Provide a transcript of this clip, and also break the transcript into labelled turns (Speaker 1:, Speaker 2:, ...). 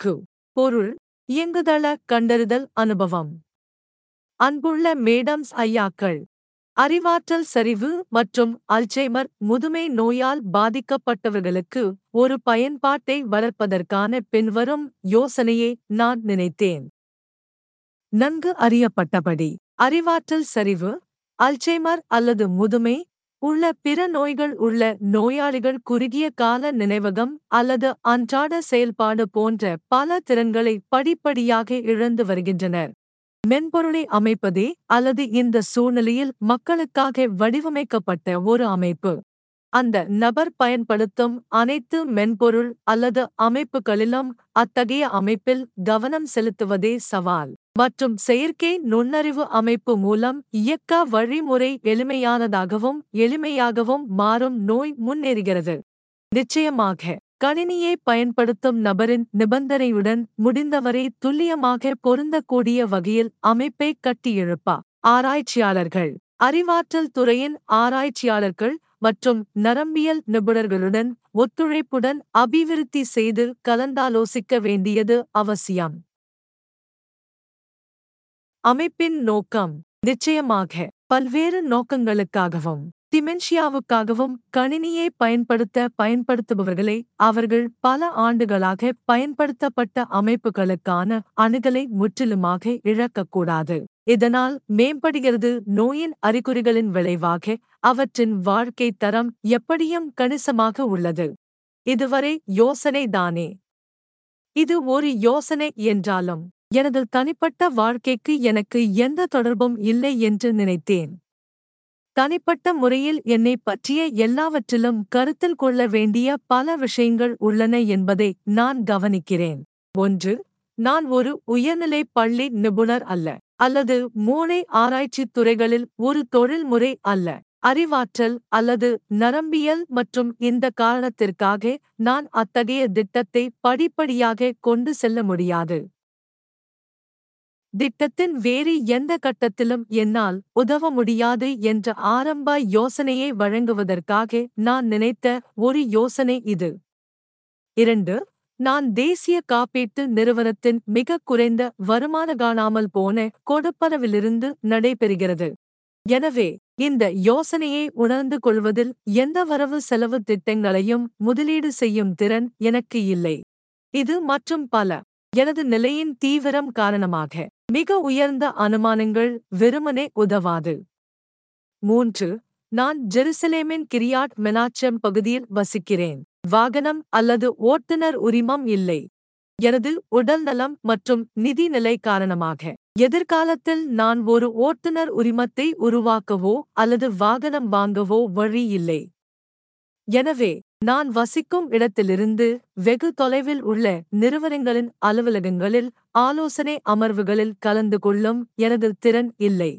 Speaker 1: கு பொருள் இயங்குதள கண்டறிதல் அனுபவம். அன்புள்ள மேடம்ஸ் ஐயாக்கள். அறிவாற்றல் சரிவு மற்றும் அல்சைமர் முதுமை நோயால் பாதிக்கப்பட்டவர்களுக்கு ஒரு பயன்பாட்டை வளர்ப்பதற்கான பின்வரும் யோசனையை நான் நினைத்தேன். நன்கு அறியப்பட்டபடி அறிவாற்றல் சரிவு அல்சைமர் அல்லது முதுமை உள்ள பிற நோய்கள் உள்ள நோயாளிகள் குறுகிய கால நினைவகம் அல்லது அன்றாட செயல்பாடு போன்ற பல திறன்களை படிப்படியாக இழந்து வருகின்றனர். மென்பொருளை அமைப்பதே அல்லது இந்த சூழ்நிலையில் மக்களுக்காக வடிவமைக்கப்பட்ட ஒரு அமைப்பு. அந்த நபர் பயன்படுத்தும் அனைத்து மென்பொருள் அல்லது அமைப்புகளிலும் அத்தகைய அமைப்பில் கவனம் செலுத்துவதே சவால். மற்றும் செயற்கை நுண்ணறிவு அமைப்பு மூலம் இயக்க வழிமுறை எளிமையானதாகவும் எளிமையாகவும் மாறும் நோய் முன்னேறுகிறது. நிச்சயமாக கணினியை பயன்படுத்தும் நபரின் நிபந்தனையுடன் முடிந்தவரை துல்லியமாக பொருந்தக்கூடிய வகையில் அமைப்பை கட்டியெழுப்பா. ஆராய்ச்சியாளர்கள் அறிவாற்றல் துறையின் ஆராய்ச்சியாளர்கள் மற்றும் நரம்பியல் நிபுணர்களுடன் ஒத்துழைப்புடன் அபிவிருத்தி செய்து கலந்தாலோசிக்க வேண்டியது அவசியம். அமைப்பின் நோக்கம் நிச்சயமாக பல்வேறு நோக்கங்களுக்காகவும் டிமென்ஷியாவுக்காகவும் கணினியை பயன்படுத்த பயன்படுத்துபவர்களை அவர்கள் பல ஆண்டுகளாக பயன்படுத்தப்பட்ட அமைப்புகளுக்கான அணுகலை முற்றிலுமாக இழக்கக்கூடாது. இதனால் மேம்படுகிறது நோயின் அறிகுறிகளின் விளைவாக அவற்றின் வாழ்க்கை தரம் எப்படியும் கணிசமாக உள்ளது. இதுவரை யோசனை தானே இது ஒரு யோசனை என்றாலும் எனது தனிப்பட்ட வாழ்க்கைக்கு எனக்கு எந்த தொடர்பும் இல்லை என்று நினைத்தேன். தனிப்பட்ட முறையில் என்னை பற்றிய எல்லாவற்றிலும் கருத்தில் கொள்ள வேண்டிய பல விஷயங்கள் உள்ளன என்பதை நான் கவனிக்கிறேன். ஒன்று நான் ஒரு உயர்நிலை பள்ளி நிபுணர் அல்ல அல்லது மூளை ஆராய்ச்சித் துறைகளில் ஒரு தொழில்முறை அல்ல. அறிவாற்றல் அல்லது நரம்பியல் மற்றும் இந்த காரணத்திற்காக நான் அத்தகைய திட்டத்தை படிப்படியாக கொண்டு செல்ல முடியாது. திட்டத்தின் வேறு எந்த கட்டத்திலும் என்னால் உதவ முடியாது என்ற ஆரம்ப யோசனையை வழங்குவதற்காக நான் நினைத்த ஒரு யோசனை இது. இரண்டு நான் தேசிய காப்பீட்டு நிறுவனத்தின் மிக குறைந்த வருமான காணாமல் போன கொடுப்பரவிலிருந்து நடைபெறுகிறது. எனவே இந்த யோசனையை உணர்ந்து கொள்வதில் எந்த வரவு செலவு திட்டங்களையும் முதலீடு செய்யும் திறன் எனக்கு இல்லை. இது மற்றும் பல. எனது நிலையின் தீவிரம் காரணமாக மிக உயர்ந்த அனுமானங்கள் வெறுமனே உதவாது. மூன்று நான் ஜெருசலேமின் கிரியாட் மெனாச்சம் பகுதியில் வசிக்கிறேன். வாகனம் அல்லது ஓட்டுநர் உரிமம் இல்லை. எனது உடல்நலம் மற்றும் நிதி நிலை காரணமாக எதிர்காலத்தில் நான் ஒரு ஓட்டுநர் உரிமத்தை உருவாக்கவோ அல்லது வாகனம் வாங்கவோ வழி இல்லை. எனவே நான் வசிக்கும் இடத்திலிருந்து வெகு தொலைவில் உள்ள நிறுவனங்களின் அலுவலகங்களில் ஆலோசனை அமர்வுகளில் கலந்து கொள்ளும் எனது திறன் இல்லை.